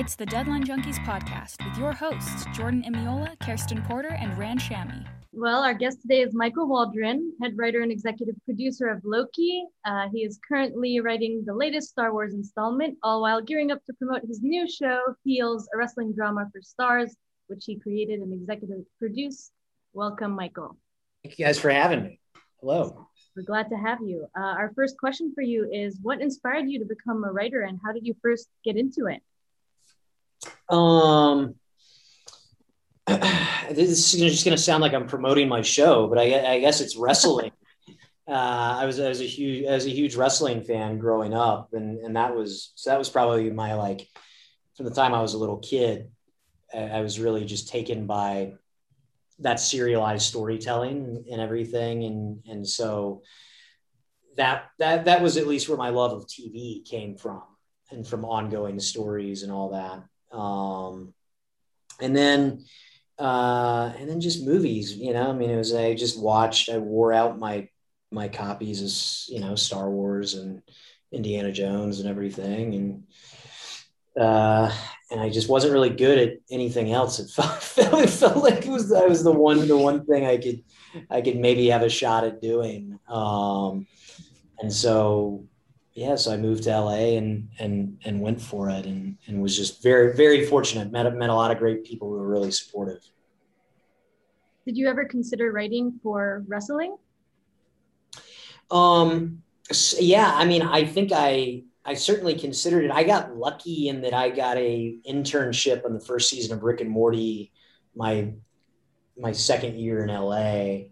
It's the Deadline Junkies podcast with your hosts, Jordan Imiola, Kerstin Porter, and Rund Shami. Well, our guest today is Michael Waldron, head writer and executive producer of Loki. Uh, he is currently writing the latest Star Wars installment, all while gearing up to promote his new show, Heels, a wrestling drama for Starz, which he created and executive produced. Welcome, Michael. Thank you guys for having me. Hello. We're glad to have you. Uh, our first question for you is What inspired you to become a writer and how did you first get into it? Um, this is just going to sound like I'm promoting my show, but I, I guess it's wrestling. uh, I was I was a huge I was a huge wrestling fan growing up, and and that was so that was probably my like from the time I was a little kid. I, I was really just taken by that serialized storytelling and everything, and and so that that that was at least where my love of TV came from, and from ongoing stories and all that. Um, and then uh, and then just movies. You know, I mean, it was I just watched. I wore out my my copies of you know Star Wars and Indiana Jones and everything, and uh, and I just wasn't really good at anything else. It felt, it felt like it was that was the one the one thing I could I could maybe have a shot at doing. Um, and so yeah, so I moved to LA and and and went for it and and was just very very fortunate. Met met a lot of great people who were really supportive. Did you ever consider writing for wrestling? Um, yeah, I mean, I think I I certainly considered it. I got lucky in that I got a internship on the first season of Rick and Morty, my my second year in LA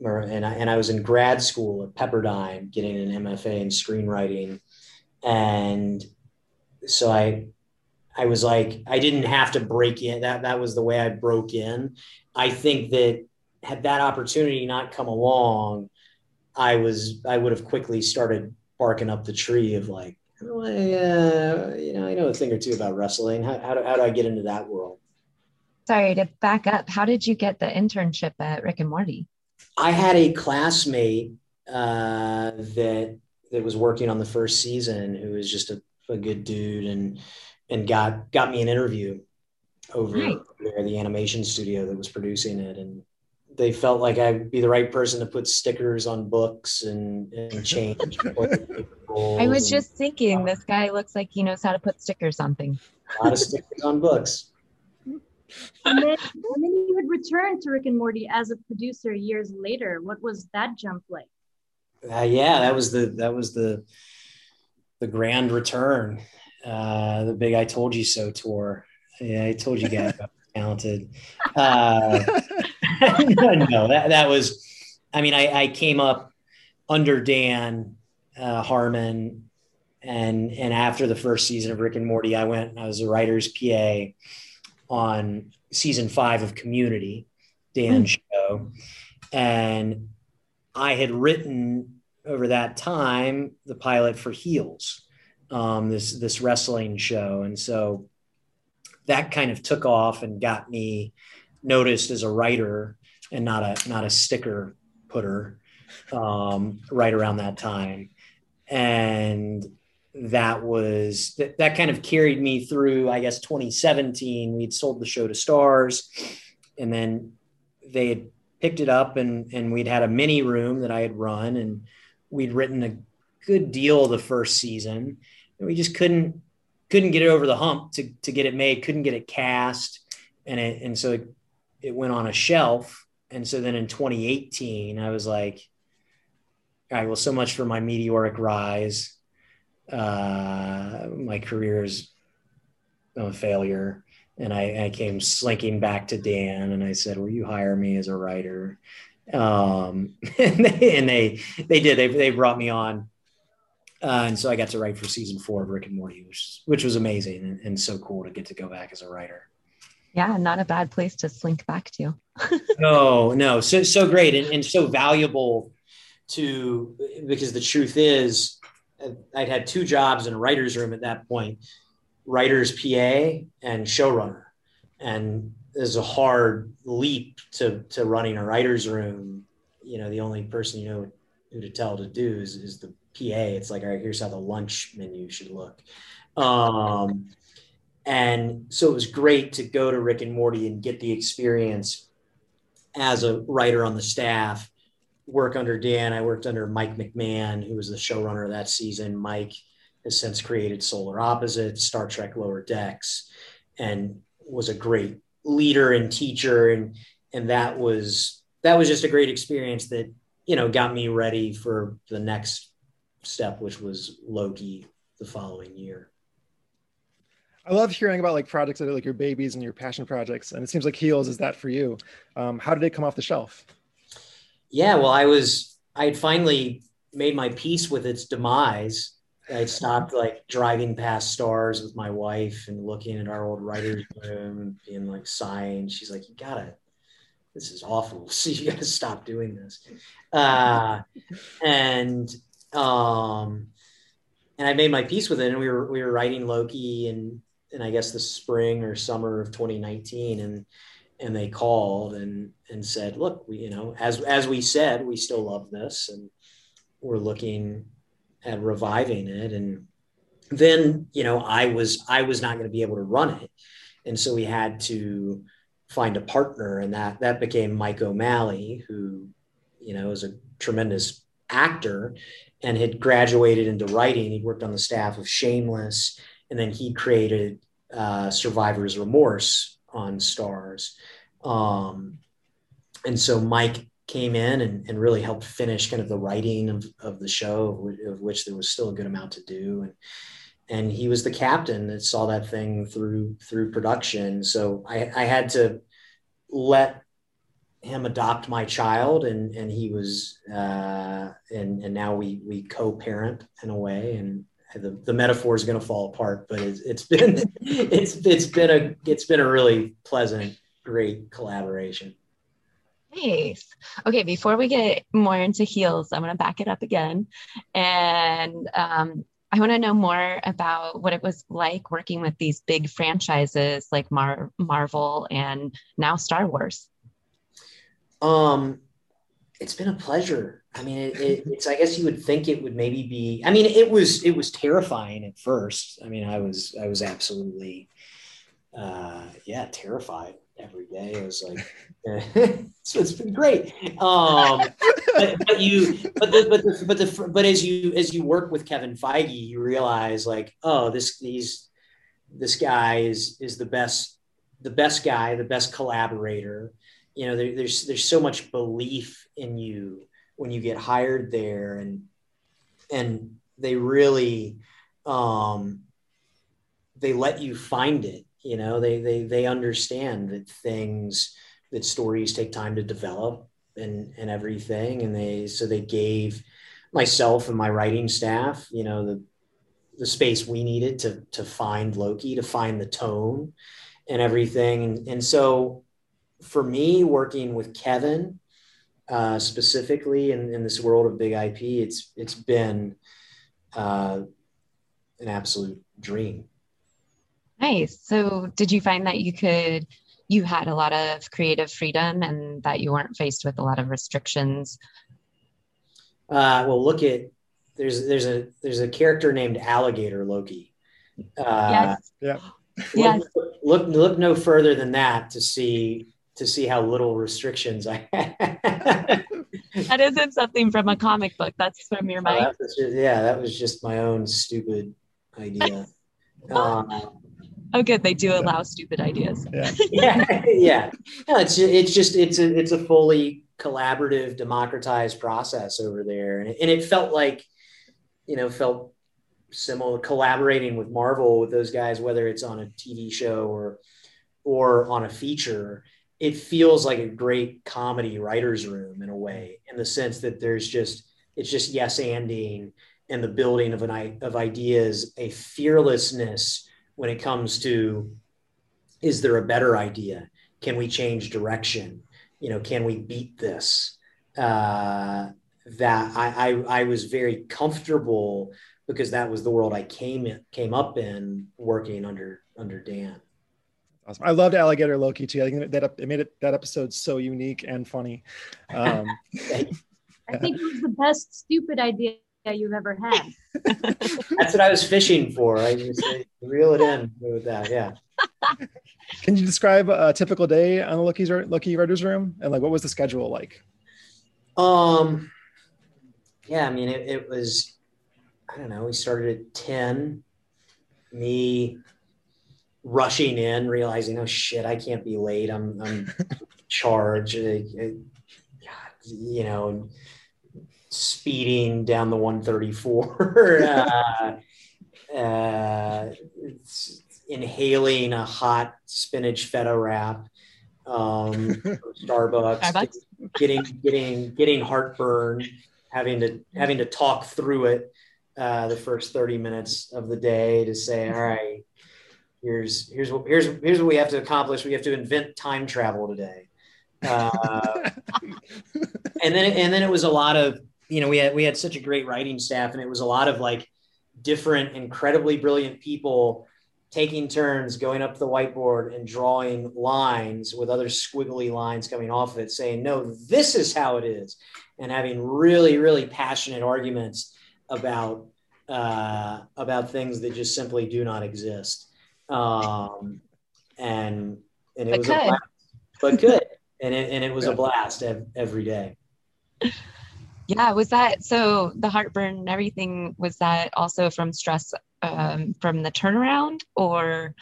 and I, and I was in grad school at Pepperdine getting an MFA in screenwriting. And so I, I was like, I didn't have to break in. That, that was the way I broke in. I think that had that opportunity not come along, I was, I would have quickly started barking up the tree of like, I, uh, you know, I know a thing or two about wrestling. How, how, do, how do I get into that world? Sorry to back up. How did you get the internship at Rick and Morty? I had a classmate uh, that that was working on the first season who was just a, a good dude and and got got me an interview over right. there the animation studio that was producing it and they felt like I'd be the right person to put stickers on books and, and change. I was just thinking, this guy looks like he knows how to put stickers on things. A lot of stickers on books and, then, and then you would return to Rick and Morty as a producer years later. What was that jump like? Uh, yeah, that was the that was the the grand return, uh, the big "I told you so" tour. Yeah, I told you guys I was talented. Uh, no, that that was. I mean, I, I came up under Dan uh, Harmon, and and after the first season of Rick and Morty, I went. I was a writer's PA on season five of Community, Dan's mm. show. And I had written over that time the pilot for Heels, um, this this wrestling show, and so that kind of took off and got me noticed as a writer and not a not a sticker putter um, right around that time. And that was that, that kind of carried me through i guess 2017 we'd sold the show to Starz and then they had picked it up and and we'd had a mini room that i had run and we'd written a good deal the first season. And we just couldn't couldn't get it over the hump to, to get it made couldn't get it cast and it and so it, it went on a shelf. And so then in 2018 i was like all right well so much for my meteoric rise uh, my career is a failure. And I, I, came slinking back to Dan and I said, will you hire me as a writer? Um, and, they, and they, they did, they, they brought me on. Uh, and so I got to write for season four of Rick and Morty, which, which was amazing and, and so cool to get to go back as a writer. Yeah, not a bad place to slink back to. no, no, so so great and, and so valuable to because the truth is I'd had two jobs in a writer's room at that point writer's PA and showrunner. And there's a hard leap to, to running a writer's room. You know, the only person you know who to tell to do is, is the PA. It's like, all right, here's how the lunch menu should look. Um, and so it was great to go to Rick and Morty and get the experience as a writer on the staff. Work under Dan. I worked under Mike McMahan, who was the showrunner of that season. Mike has since created Solar Opposites, Star Trek Lower Decks, and was a great leader and teacher. And and that was that was just a great experience that you know got me ready for the next step, which was Loki the following year. I love hearing about like projects that are like your babies and your passion projects, and it seems like Heels is that for you. Um, how did it come off the shelf? Yeah, well, I was I had finally made my peace with its demise. I stopped like driving past Starz with my wife and looking at our old writers' room, and being like sighing. She's like, "You gotta, this is awful. So you gotta stop doing this." Uh, and um, and I made my peace with it, and we were we were writing Loki and and I guess the spring or summer of 2019, and and they called and and said, look, we you know as as we said, we still love this, and we're looking at reviving it, and then you know I was I was not going to be able to run it, and so we had to find a partner, and that that became Mike O'Malley, who you know is a tremendous actor and had graduated into writing. He worked on the staff of Shameless and then he created uh, Survivor's Remorse on Starz. Um, and so Mike came in and, and really helped finish kind of the writing of, of the show, of which there was still a good amount to do. And and he was the captain that saw that thing through through production. So I, I had to let him adopt my child and and he was uh, and and now we we co-parent in a way and the, the metaphor is going to fall apart, but it's, it's been it's it's been a it's been a really pleasant, great collaboration. Nice. Okay, before we get more into heels, I'm going to back it up again, and um, I want to know more about what it was like working with these big franchises like Mar- Marvel and now Star Wars. Um, it's been a pleasure. I mean, it, it, it's. I guess you would think it would maybe be. I mean, it was. It was terrifying at first. I mean, I was. I was absolutely, uh, yeah, terrified every day. It was like, so it's been great. Um, but, but you, but the, but the, but the, but as you as you work with Kevin Feige, you realize like, oh, this these, this guy is is the best, the best guy, the best collaborator. You know, there, there's there's so much belief in you when you get hired there and and they really um they let you find it you know? They they they understand that things that stories take time to develop and and everything and they so they gave myself and my writing staff you know the the space we needed to to find loki to find the tone and everything. And, and so for me working with kevin uh, specifically in, in this world of big IP, it's it's been uh, an absolute dream. Nice. So, did you find that you could you had a lot of creative freedom and that you weren't faced with a lot of restrictions? Uh, well, look at there's there's a there's a character named Alligator Loki. Uh, yes. Yeah. Look, yes. Look, look no further than that to see to see how little restrictions I had. that isn't something from a comic book. That's from your mind. Oh, just, yeah, that was just my own stupid idea. um, oh, good. They do allow stupid ideas. Yeah, yeah, yeah. No, it's it's just it's a it's a fully collaborative, democratized process over there, and it, and it felt like, you know, felt similar collaborating with Marvel with those guys, whether it's on a TV show or or on a feature it feels like a great comedy writer's room in a way, in the sense that there's just it's just yes anding and the building of an of ideas, a fearlessness when it comes to is there a better idea? Can we change direction? You know, can we beat this? Uh, that I, I I was very comfortable because that was the world I came in, came up in working under under Dan. Awesome. I loved Alligator Loki too. I think that it made it that episode so unique and funny. Um, I think it was the best stupid idea you've ever had. That's what I was fishing for. I just reel it in with that. Yeah. Can you describe a typical day on the Loki's Loki Writers Room, and like what was the schedule like? Um. Yeah, I mean, it, it was. I don't know. We started at ten. Me rushing in, realizing, oh shit, I can't be late. I'm I'm charged. I, I, you know, speeding down the 134, uh, uh, inhaling a hot spinach feta wrap, um, Starbucks, Starbucks. getting getting getting heartburn, having to having to talk through it uh, the first 30 minutes of the day to say, all right, here's here's what here's here's what we have to accomplish. We have to invent time travel today. Uh, and then and then it was a lot of you know we had we had such a great writing staff and it was a lot of like different incredibly brilliant people taking turns going up to the whiteboard and drawing lines with other squiggly lines coming off of it saying no this is how it is and having really really passionate arguments about uh, about things that just simply do not exist um, and and it But was could. a blast, but good and it, and it was a blast ev- every day Yeah, was that so? The heartburn and everything was that also from stress um, from the turnaround, or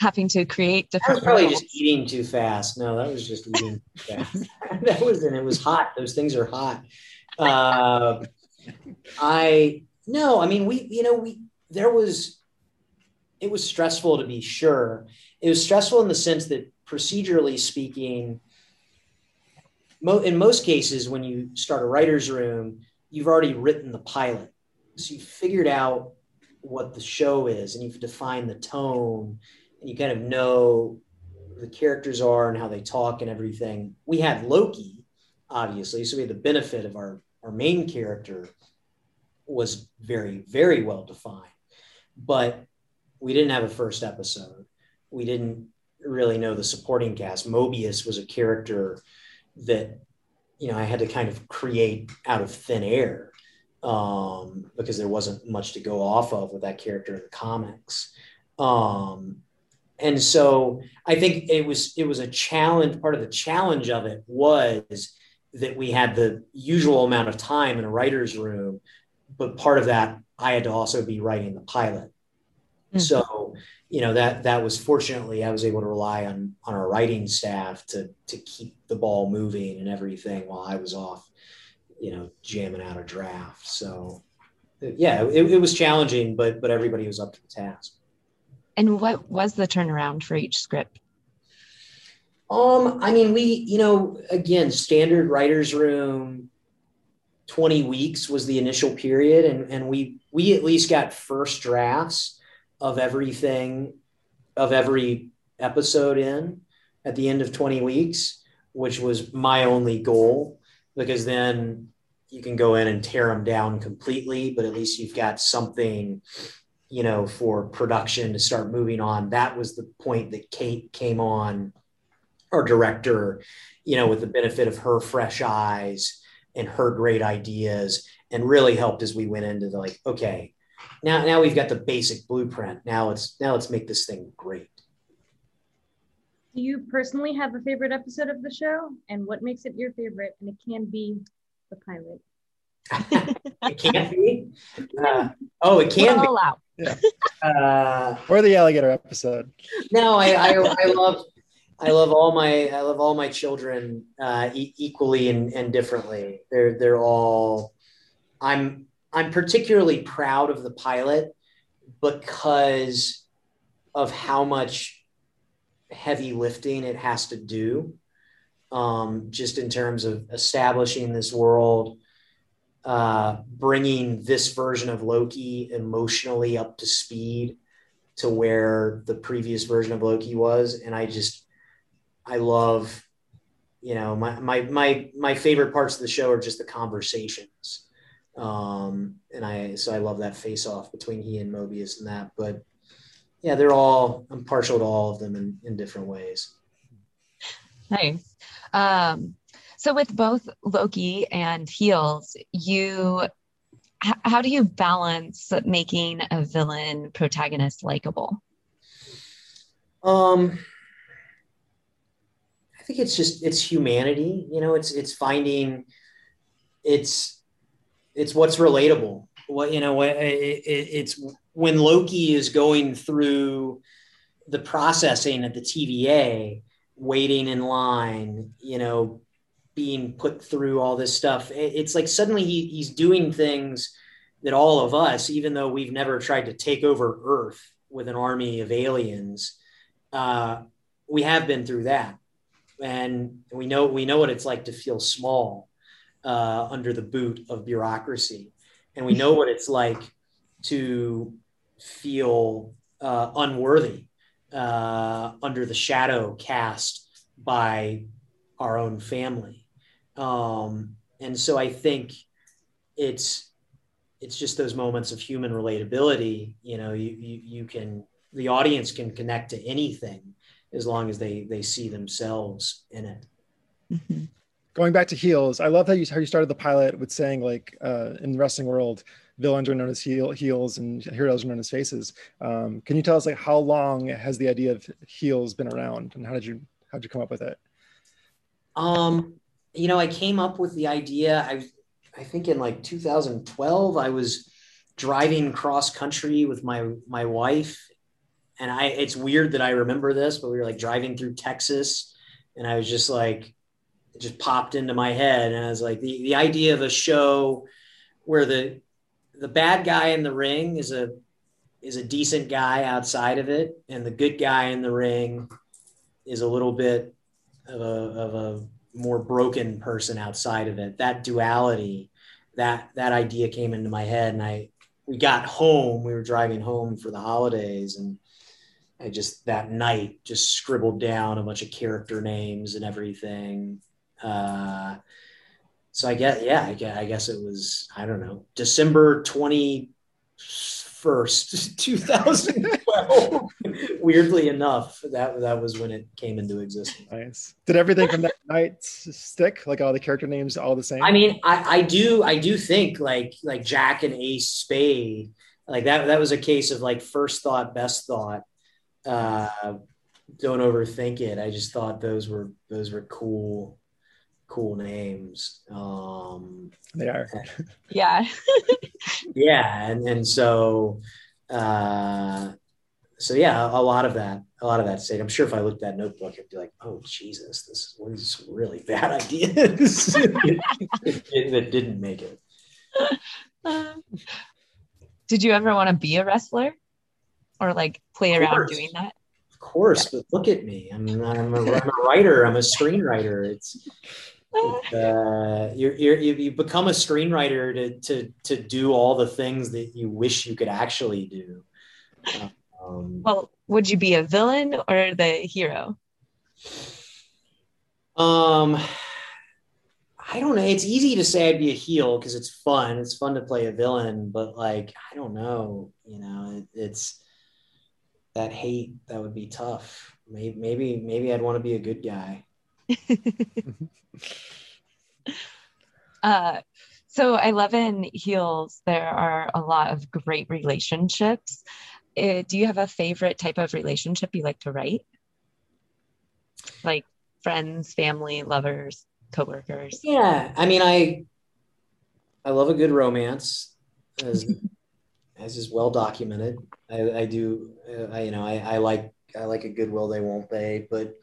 having to create That was different? probably worlds? just eating too fast. No, that was just eating too fast. that was, and it was hot. Those things are hot. Uh, I no, I mean we, you know, we there was, it was stressful to be sure. It was stressful in the sense that procedurally speaking, mo- in most cases, when you start a writer's room, you've already written the pilot, so you figured out what the show is, and you've defined the tone, and you kind of know the characters are and how they talk and everything. We had Loki, obviously, so we had the benefit of our our main character was very very well defined, but we didn't have a first episode. We didn't really know the supporting cast. Mobius was a character that you know I had to kind of create out of thin air um, because there wasn't much to go off of with that character in the comics. Um, and so I think it was it was a challenge. Part of the challenge of it was that we had the usual amount of time in a writer's room, but part of that I had to also be writing the pilot. Mhm. So you know that that was fortunately I was able to rely on on our writing staff to to keep the ball moving and everything while I was off, you know, jamming out a draft. So yeah, it, it was challenging, but but everybody was up to the task. And what was the turnaround for each script? Um, I mean, we, you know, again, standard writers room, 20 weeks was the initial period. And, and we, we at least got first drafts of everything, of every episode in at the end of 20 weeks, which was my only goal because then you can go in and tear them down completely, but at least you've got something, you know, for production to start moving on. That was the point that Kate came on our director, you know, with the benefit of her fresh eyes and her great ideas, and really helped as we went into the like, okay, now now we've got the basic blueprint. Now let's now let's make this thing great. Do you personally have a favorite episode of the show? And what makes it your favorite? And it can be the pilot. it can't be. Uh, oh, it can We'll be. allow. Uh, Or the alligator episode. no, I, I I love I love all my I love all my children uh, e- equally and, and differently. They're they're all. I'm I'm particularly proud of the pilot because of how much heavy lifting it has to do, um, just in terms of establishing this world, uh, bringing this version of Loki emotionally up to speed to where the previous version of Loki was. And I just, I love, you know, my, my, my, my favorite parts of the show are just the conversations. Um, and I, so I love that face off between he and Mobius and that, but yeah, they're all, I'm partial to all of them in, in different ways. Nice. Um, so with both Loki and Heels, you h- how do you balance making a villain protagonist likable? Um, I think it's just it's humanity. You know, it's it's finding it's it's what's relatable. What you know, it, it, it's when Loki is going through the processing at the TVA, waiting in line, you know, being put through all this stuff. It's like suddenly he, he's doing things that all of us, even though we've never tried to take over Earth with an army of aliens, uh, we have been through that, and we know we know what it's like to feel small uh, under the boot of bureaucracy, and we know what it's like to feel uh, unworthy uh, under the shadow cast by our own family. Um, and so I think it's it's just those moments of human relatability. You know, you, you you can the audience can connect to anything as long as they they see themselves in it. Mm-hmm. Going back to heels, I love how you how you started the pilot with saying like uh, in the wrestling world, villains are known as heel, heels and heroes are known as faces. Um, can you tell us like how long has the idea of heels been around and how did you how did you come up with it? Um, you know, I came up with the idea. I I think in like 2012, I was driving cross country with my my wife, and I. It's weird that I remember this, but we were like driving through Texas, and I was just like, it just popped into my head, and I was like, the the idea of a show where the the bad guy in the ring is a is a decent guy outside of it, and the good guy in the ring is a little bit of a, of a more broken person outside of it. That duality, that that idea came into my head, and I we got home. We were driving home for the holidays, and I just that night just scribbled down a bunch of character names and everything. Uh, so I guess, yeah, I guess, I guess it was, I don't know, December 21st, 2012. Weirdly enough, that, that was when it came into existence. Nice. Did everything from that night stick? Like all the character names, all the same? I mean, I, I do, I do think like, like Jack and Ace Spade, like that, that was a case of like first thought, best thought. Uh, don't overthink it. I just thought those were, those were cool cool names. Um, they are. yeah. yeah. And, and so, uh, so yeah, a, lot of that, a lot of that state. I'm sure if I looked at that notebook, I'd be like, oh Jesus, this was really bad ideas that didn't make it. Uh, did you ever want to be a wrestler or like play around doing that? Of course, yeah. but look at me. I'm, I'm, a, I'm a writer. I'm a screenwriter. It's uh, you're, you're, you become a screenwriter to, to, to do all the things that you wish you could actually do. Um, well, would you be a villain or the hero? Um, I don't know. It's easy to say I'd be a heel because it's fun. It's fun to play a villain, but like, I don't know. You know, it, it's that hate that would be tough. Maybe, maybe, maybe I'd want to be a good guy. uh, so I love in Heels, there are a lot of great relationships. Uh, do you have a favorite type of relationship you like to write? Like friends, family, lovers, coworkers? Yeah. I mean, I, I love a good romance as, as is well documented. I, I do, uh, I, you know, I, I like, I like a good will they won't they, but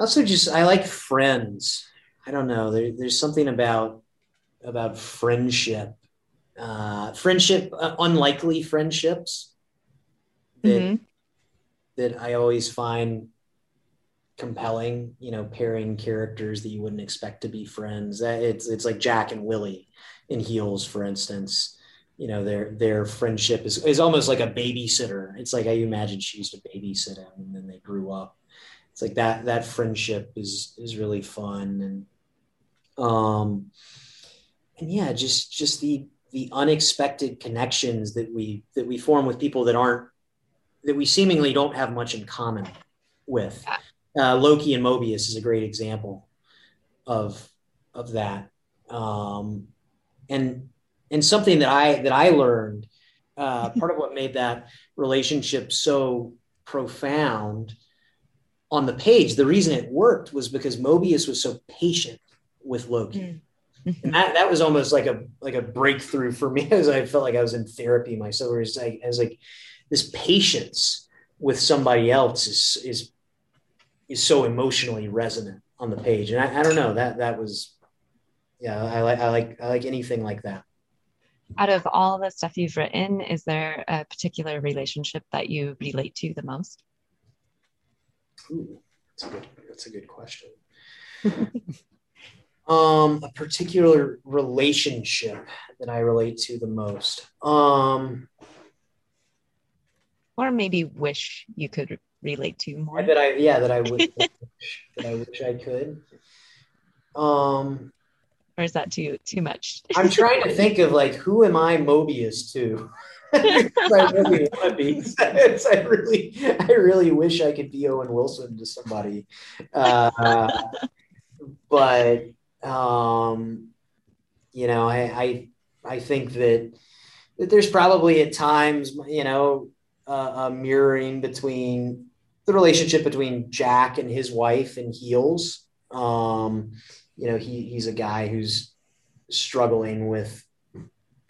also just I like friends. I don't know. There, there's something about about friendship, uh, friendship, uh, unlikely friendships that mm-hmm. that I always find compelling. You know, pairing characters that you wouldn't expect to be friends. It's it's like Jack and Willie in Heels, for instance. You know, their their friendship is is almost like a babysitter. It's like I imagine she used to babysit him, and then they grew up it's like that that friendship is is really fun and um and yeah just just the the unexpected connections that we that we form with people that aren't that we seemingly don't have much in common with. Uh, loki and mobius is a great example of of that. Um and and something that I that I learned, uh, part of what made that relationship so profound on the page, the reason it worked was because Mobius was so patient with Loki. Mm. And that, that was almost like a like a breakthrough for me as I felt like I was in therapy myself. Where it's like as like this patience with somebody else is is is so emotionally resonant on the page. And I, I don't know that that was yeah, I like I like I like anything like that. Out of all the stuff you've written, is there a particular relationship that you relate to the most? Ooh, that's a good that's a good question. um, a particular relationship that I relate to the most. Um, or maybe wish you could relate to more. That I yeah that I would that I wish I could. Um, or is that too too much? I'm trying to think of like who am I Mobius to? I really want to be. I really, I really wish I could be Owen Wilson to somebody, uh, but um, you know, I, I, I think that that there's probably at times, you know, uh, a mirroring between the relationship between Jack and his wife and Heels. Um, you know, he he's a guy who's struggling with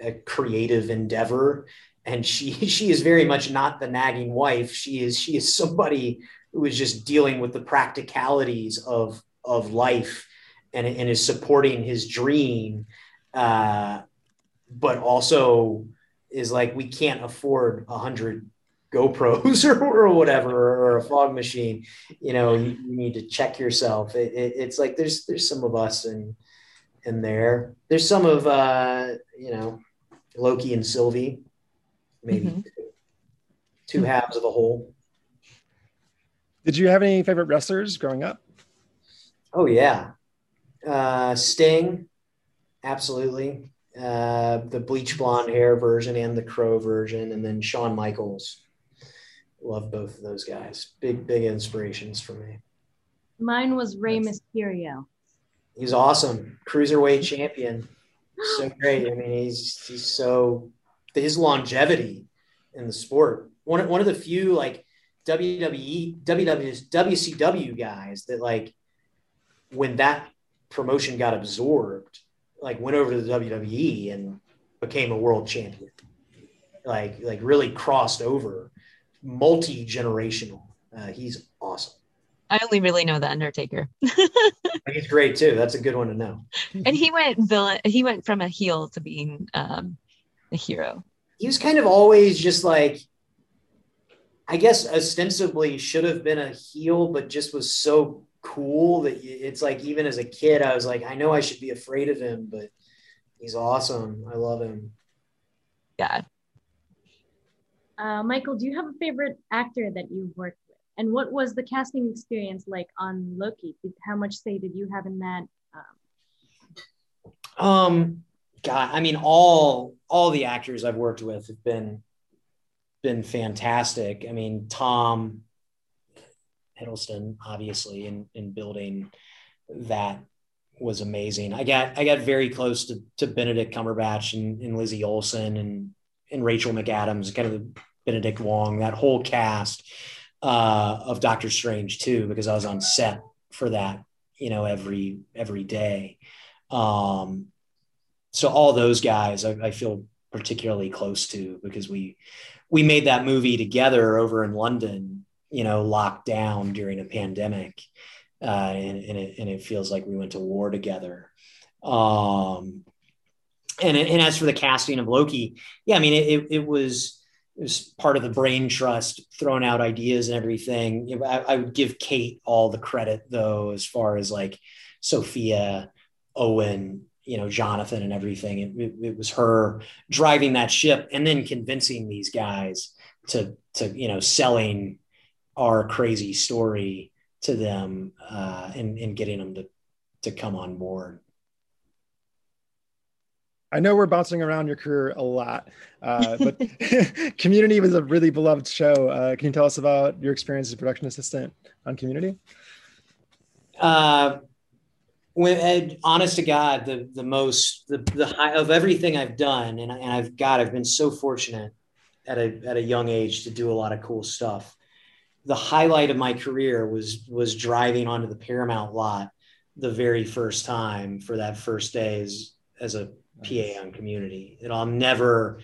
a creative endeavor and she she is very much not the nagging wife she is she is somebody who is just dealing with the practicalities of of life and, and is supporting his dream uh, but also is like we can't afford a hundred GoPros or, or whatever or a fog machine. You know, you, you need to check yourself. It, it, it's like there's there's some of us in in there. There's some of uh, you know Loki and Sylvie maybe mm-hmm. two halves of a whole. Did you have any favorite wrestlers growing up? Oh yeah, uh, Sting, absolutely. Uh, the bleach blonde hair version and the crow version, and then Shawn Michaels. Love both of those guys. Big, big inspirations for me. Mine was Rey Mysterio. He's awesome, cruiserweight champion. So great. I mean, he's he's so his longevity in the sport. One, one of the few like WWE, WW, WCW guys that like when that promotion got absorbed, like went over to the WWE and became a world champion. Like like really crossed over, multi generational. Uh, he's awesome. I only really know the Undertaker. he's great too. That's a good one to know. And he went villain. He went from a heel to being um, a hero. He was kind of always just like, I guess ostensibly should have been a heel, but just was so cool that it's like even as a kid, I was like, I know I should be afraid of him, but he's awesome. I love him. Yeah. Uh, Michael, do you have a favorite actor that you've worked with? And what was the casting experience like on Loki? How much say did you have in that? Um, um God, I mean, all all the actors I've worked with have been been fantastic. I mean, Tom Hiddleston, obviously, in in building that was amazing. I got I got very close to, to Benedict Cumberbatch and, and Lizzie Olsen and and Rachel McAdams, kind of Benedict Wong, that whole cast uh, of Doctor Strange too, because I was on set for that, you know, every every day. Um, so all those guys I, I, feel particularly close to because we we made that movie together over in London, you know, locked down during a pandemic, uh, and, and it and it feels like we went to war together. Um, and and as for the casting of Loki, yeah, I mean it, it, was it was part of the brain trust throwing out ideas and everything. I, I would give Kate all the credit though, as far as like Sophia, Owen, you know Jonathan and everything. It, it, it, was her driving that ship and then convincing these guys to to you know selling our crazy story to them uh, and and getting them to to come on board. I know we're bouncing around your career a lot, uh, but Community was a really beloved show. Uh, can you tell us about your experience as a production assistant on Community? Uh, when honest to God, the the most the the high of everything I've done, and, and I've God, I've been so fortunate at a at a young age to do a lot of cool stuff. The highlight of my career was was driving onto the Paramount lot the very first time for that first day as, as a PA on Community, and I'll never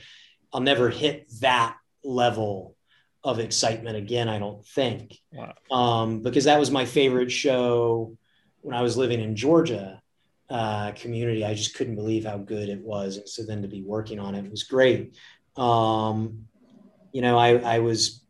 I'll never hit that level of excitement again. I don't think, wow. um, because that was my favorite show when I was living in Georgia uh, community, I just couldn't believe how good it was. And so then to be working on it was great. Um, you know, I, I was,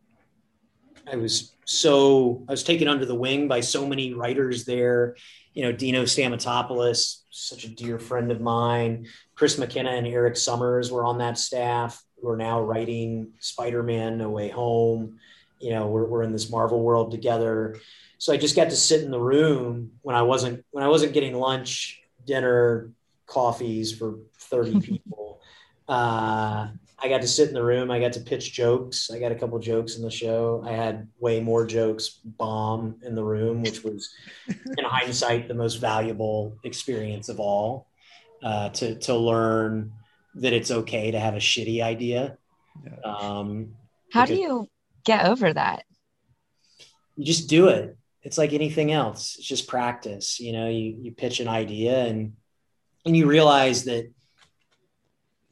I was so, I was taken under the wing by so many writers there. You know, Dino Stamatopoulos, such a dear friend of mine. Chris McKenna and Erik Sommers were on that staff who are now writing Spider-Man No Way Home. You know, we're, we're in this Marvel world together so I just got to sit in the room when I wasn't when I wasn't getting lunch, dinner, coffees for 30 people. Uh, I got to sit in the room. I got to pitch jokes. I got a couple jokes in the show. I had way more jokes bomb in the room, which was, in hindsight, the most valuable experience of all. Uh, to to learn that it's okay to have a shitty idea. Um, How do you get over that? You just do it it's like anything else. It's just practice. You know, you you pitch an idea and and you realize that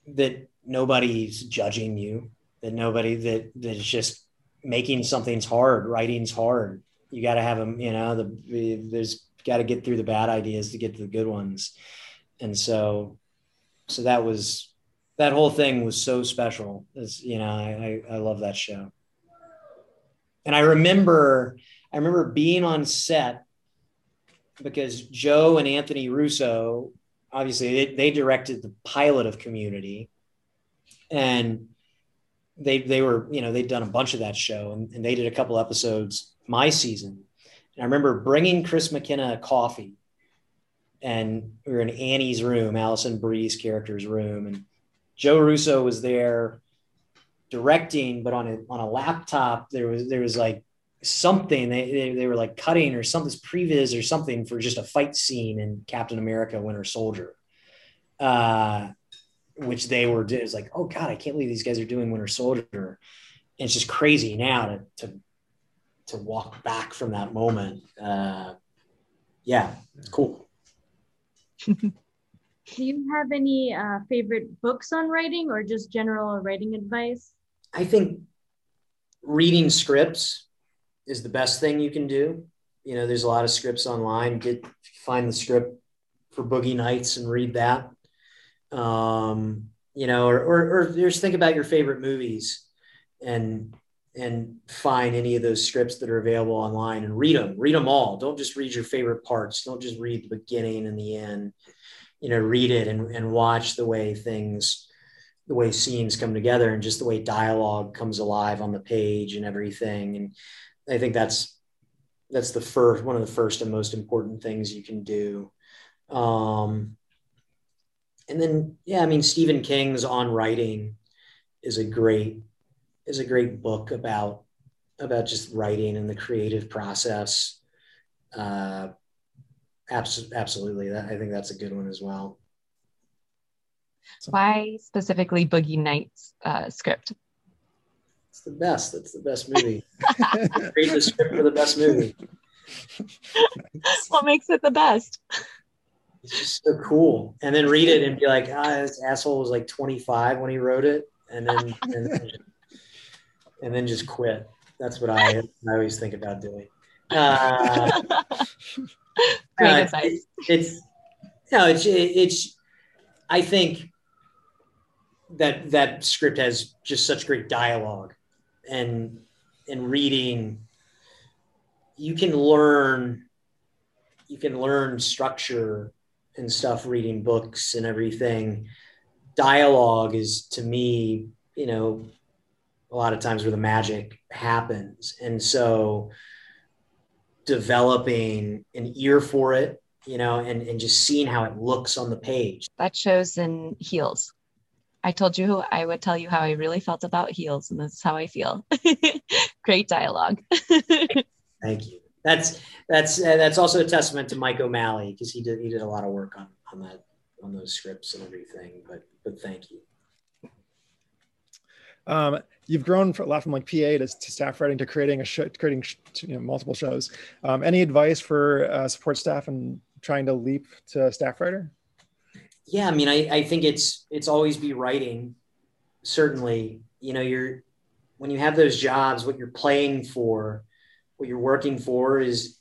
that nobody's judging you, that nobody that that is just making something's hard, writing's hard. You got to have them, you know, the there's got to get through the bad ideas to get to the good ones. And so so that was that whole thing was so special. Is you know, I I love that show. And I remember I remember being on set because Joe and Anthony Russo, obviously, they, they directed the pilot of Community, and they they were you know they'd done a bunch of that show, and, and they did a couple episodes my season. And I remember bringing Chris McKenna a coffee, and we were in Annie's room, Alison Brie's character's room, and Joe Russo was there directing, but on a on a laptop there was there was like something they, they, they were like cutting or something previs or something for just a fight scene in captain america winter soldier. Uh, which they were it was like oh god i can't believe these guys are doing winter soldier. And it's just crazy now to to to walk back from that moment. Uh, yeah it's cool. Do you have any uh, favorite books on writing or just general writing advice? I think reading scripts is the best thing you can do. You know, there's a lot of scripts online. Get find the script for Boogie Nights and read that. Um, you know, or, or, or just think about your favorite movies and and find any of those scripts that are available online and read them. Read them all. Don't just read your favorite parts. Don't just read the beginning and the end. You know, read it and, and watch the way things, the way scenes come together and just the way dialogue comes alive on the page and everything. And I think that's that's the first one of the first and most important things you can do. Um, and then yeah, I mean Stephen King's On Writing is a great is a great book about about just writing and the creative process. Uh, abs- absolutely, that I think that's a good one as well. Why specifically Boogie Nights uh, script? It's the best. That's the best movie. Read the script for the best movie. what makes it the best? It's just so cool. And then read it and be like, ah, this asshole was like 25 when he wrote it. And then, and, and then just quit. That's what I, I always think about doing. Uh, Great uh, advice. It's, no, it's, it's, I think that that script has just such great dialogue and and reading you can learn you can learn structure and stuff reading books and everything. Dialogue is to me you know a lot of times where the magic happens. And so developing an ear for it you know and, and just seeing how it looks on the page. That shows in heels I told you I would tell you how I really felt about heels, and this is how I feel. Great dialogue. Thank you. that's that's uh, that's also a testament to Mike O'Malley because he did he did a lot of work on on that on those scripts and everything. But but thank you. Um, you've grown a lot from like PA to, to, staff writing to creating a show, creating you know, multiple shows. Um, any advice for uh, support staff and trying to leap to staff writer? Yeah, I mean, I, I think it's it's always be writing. Certainly, you know, you're when you have those jobs, what you're playing for, what you're working for is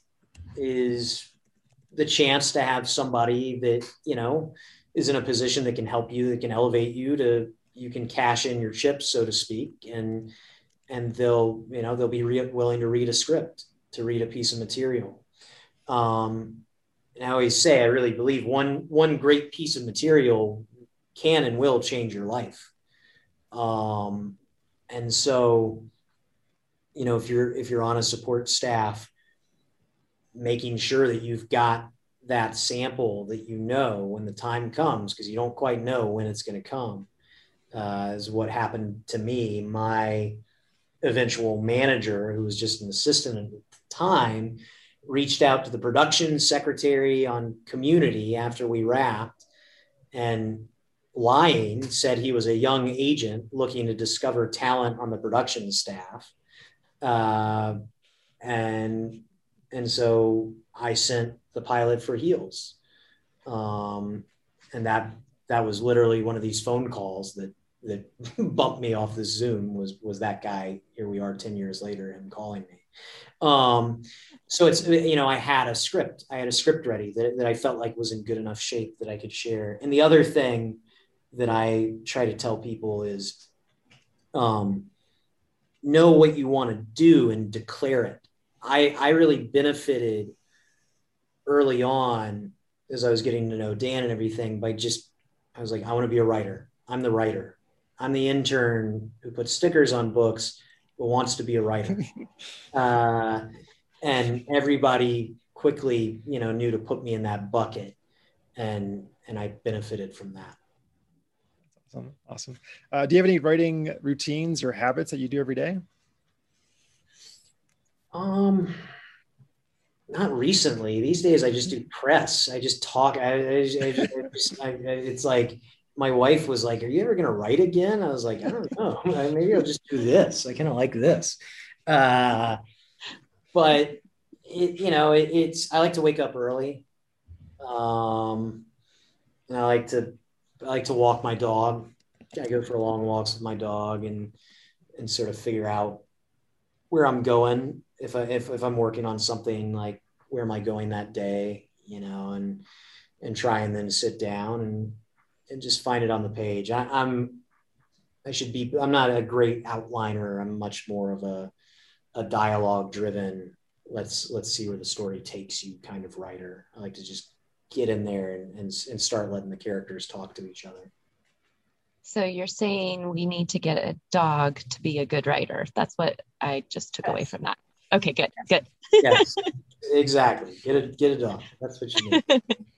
is the chance to have somebody that you know is in a position that can help you, that can elevate you to you can cash in your chips, so to speak, and and they'll you know they'll be re- willing to read a script, to read a piece of material. Um, and I always say I really believe one one great piece of material can and will change your life. Um, and so, you know, if you're if you're on a support staff, making sure that you've got that sample that you know when the time comes because you don't quite know when it's going to come uh, is what happened to me my eventual manager who was just an assistant at the time reached out to the production secretary on community after we wrapped and lying said he was a young agent looking to discover talent on the production staff uh, and and so I sent the pilot for Heels, um, and that that was literally one of these phone calls that that bumped me off the Zoom was was that guy. Here we are, ten years later, him calling me. Um, so it's you know I had a script, I had a script ready that, that I felt like was in good enough shape that I could share. And the other thing that I try to tell people is um, know what you want to do and declare it. I, I really benefited early on as I was getting to know Dan and everything by just, I was like, I want to be a writer. I'm the writer. I'm the intern who puts stickers on books but wants to be a writer. uh, and everybody quickly, you know, knew to put me in that bucket. And, and I benefited from that. Awesome. Awesome. Uh, do you have any writing routines or habits that you do every day? Um, not recently. These days, I just do press. I just talk. I, I, I, just, I it's like my wife was like, "Are you ever going to write again?" I was like, "I don't know. Maybe I'll just do this. I kind of like this." Uh, but it, you know, it, it's. I like to wake up early, um, and I like to. I like to walk my dog. I go for long walks with my dog and and sort of figure out where I'm going if I if, if I'm working on something like where am I going that day, you know, and and try and then sit down and and just find it on the page. I, I'm I should be I'm not a great outliner. I'm much more of a a dialogue driven let's let's see where the story takes you kind of writer. I like to just get in there and, and, and start letting the characters talk to each other. So you're saying we need to get a dog to be a good writer. That's what I just took yes. away from that. Okay, good, good. yes, exactly. Get a get a dog. That's what you need.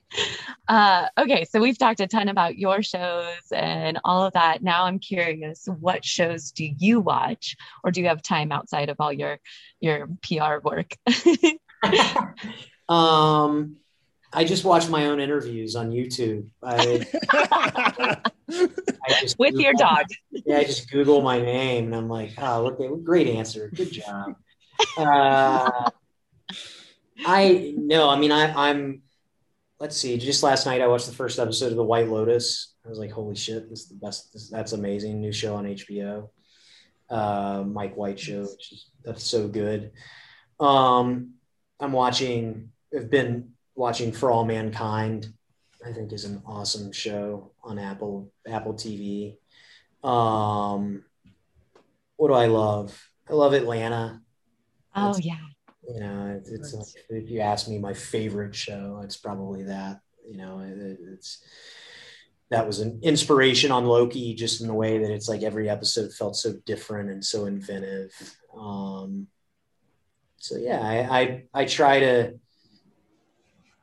uh, okay, so we've talked a ton about your shows and all of that. Now I'm curious, what shows do you watch, or do you have time outside of all your your PR work? um, I just watch my own interviews on YouTube. I, I With Google, your dog. Yeah, I just Google my name and I'm like, oh, look, great answer. Good job. Uh, I no, I mean I, I'm. Let's see. Just last night, I watched the first episode of The White Lotus. I was like, "Holy shit! This is the best. This, that's amazing." New show on HBO. Uh, Mike White show. Which is, that's so good. Um, I'm watching. I've been watching For All Mankind. I think is an awesome show on Apple Apple TV. Um, what do I love? I love Atlanta. Oh it's, yeah. You know, it's, like, if you ask me my favorite show, it's probably that. You know, it, it's that was an inspiration on Loki, just in the way that it's like every episode felt so different and so inventive. Um, so yeah, I, I I try to.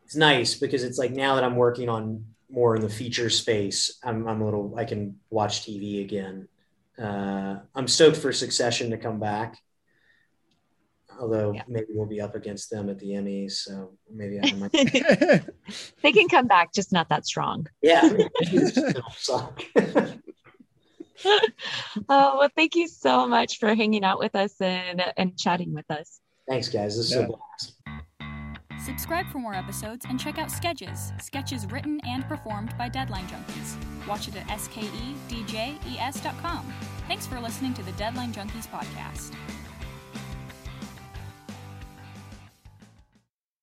It's nice because it's like now that I'm working on more in the feature space, I'm I'm a little I can watch TV again. Uh, I'm stoked for Succession to come back Although Yeah. maybe we'll be up against them at the Emmys, so maybe I might. they can come back, just not that strong. yeah. Oh, well, thank you so much for hanging out with us and, and chatting with us. Thanks, guys. This is Yeah. a blast. Subscribe for more episodes and check out Sketches, sketches written and performed by Deadline Junkies. Watch it at skedjes.com. Thanks for listening to the Deadline Junkies podcast.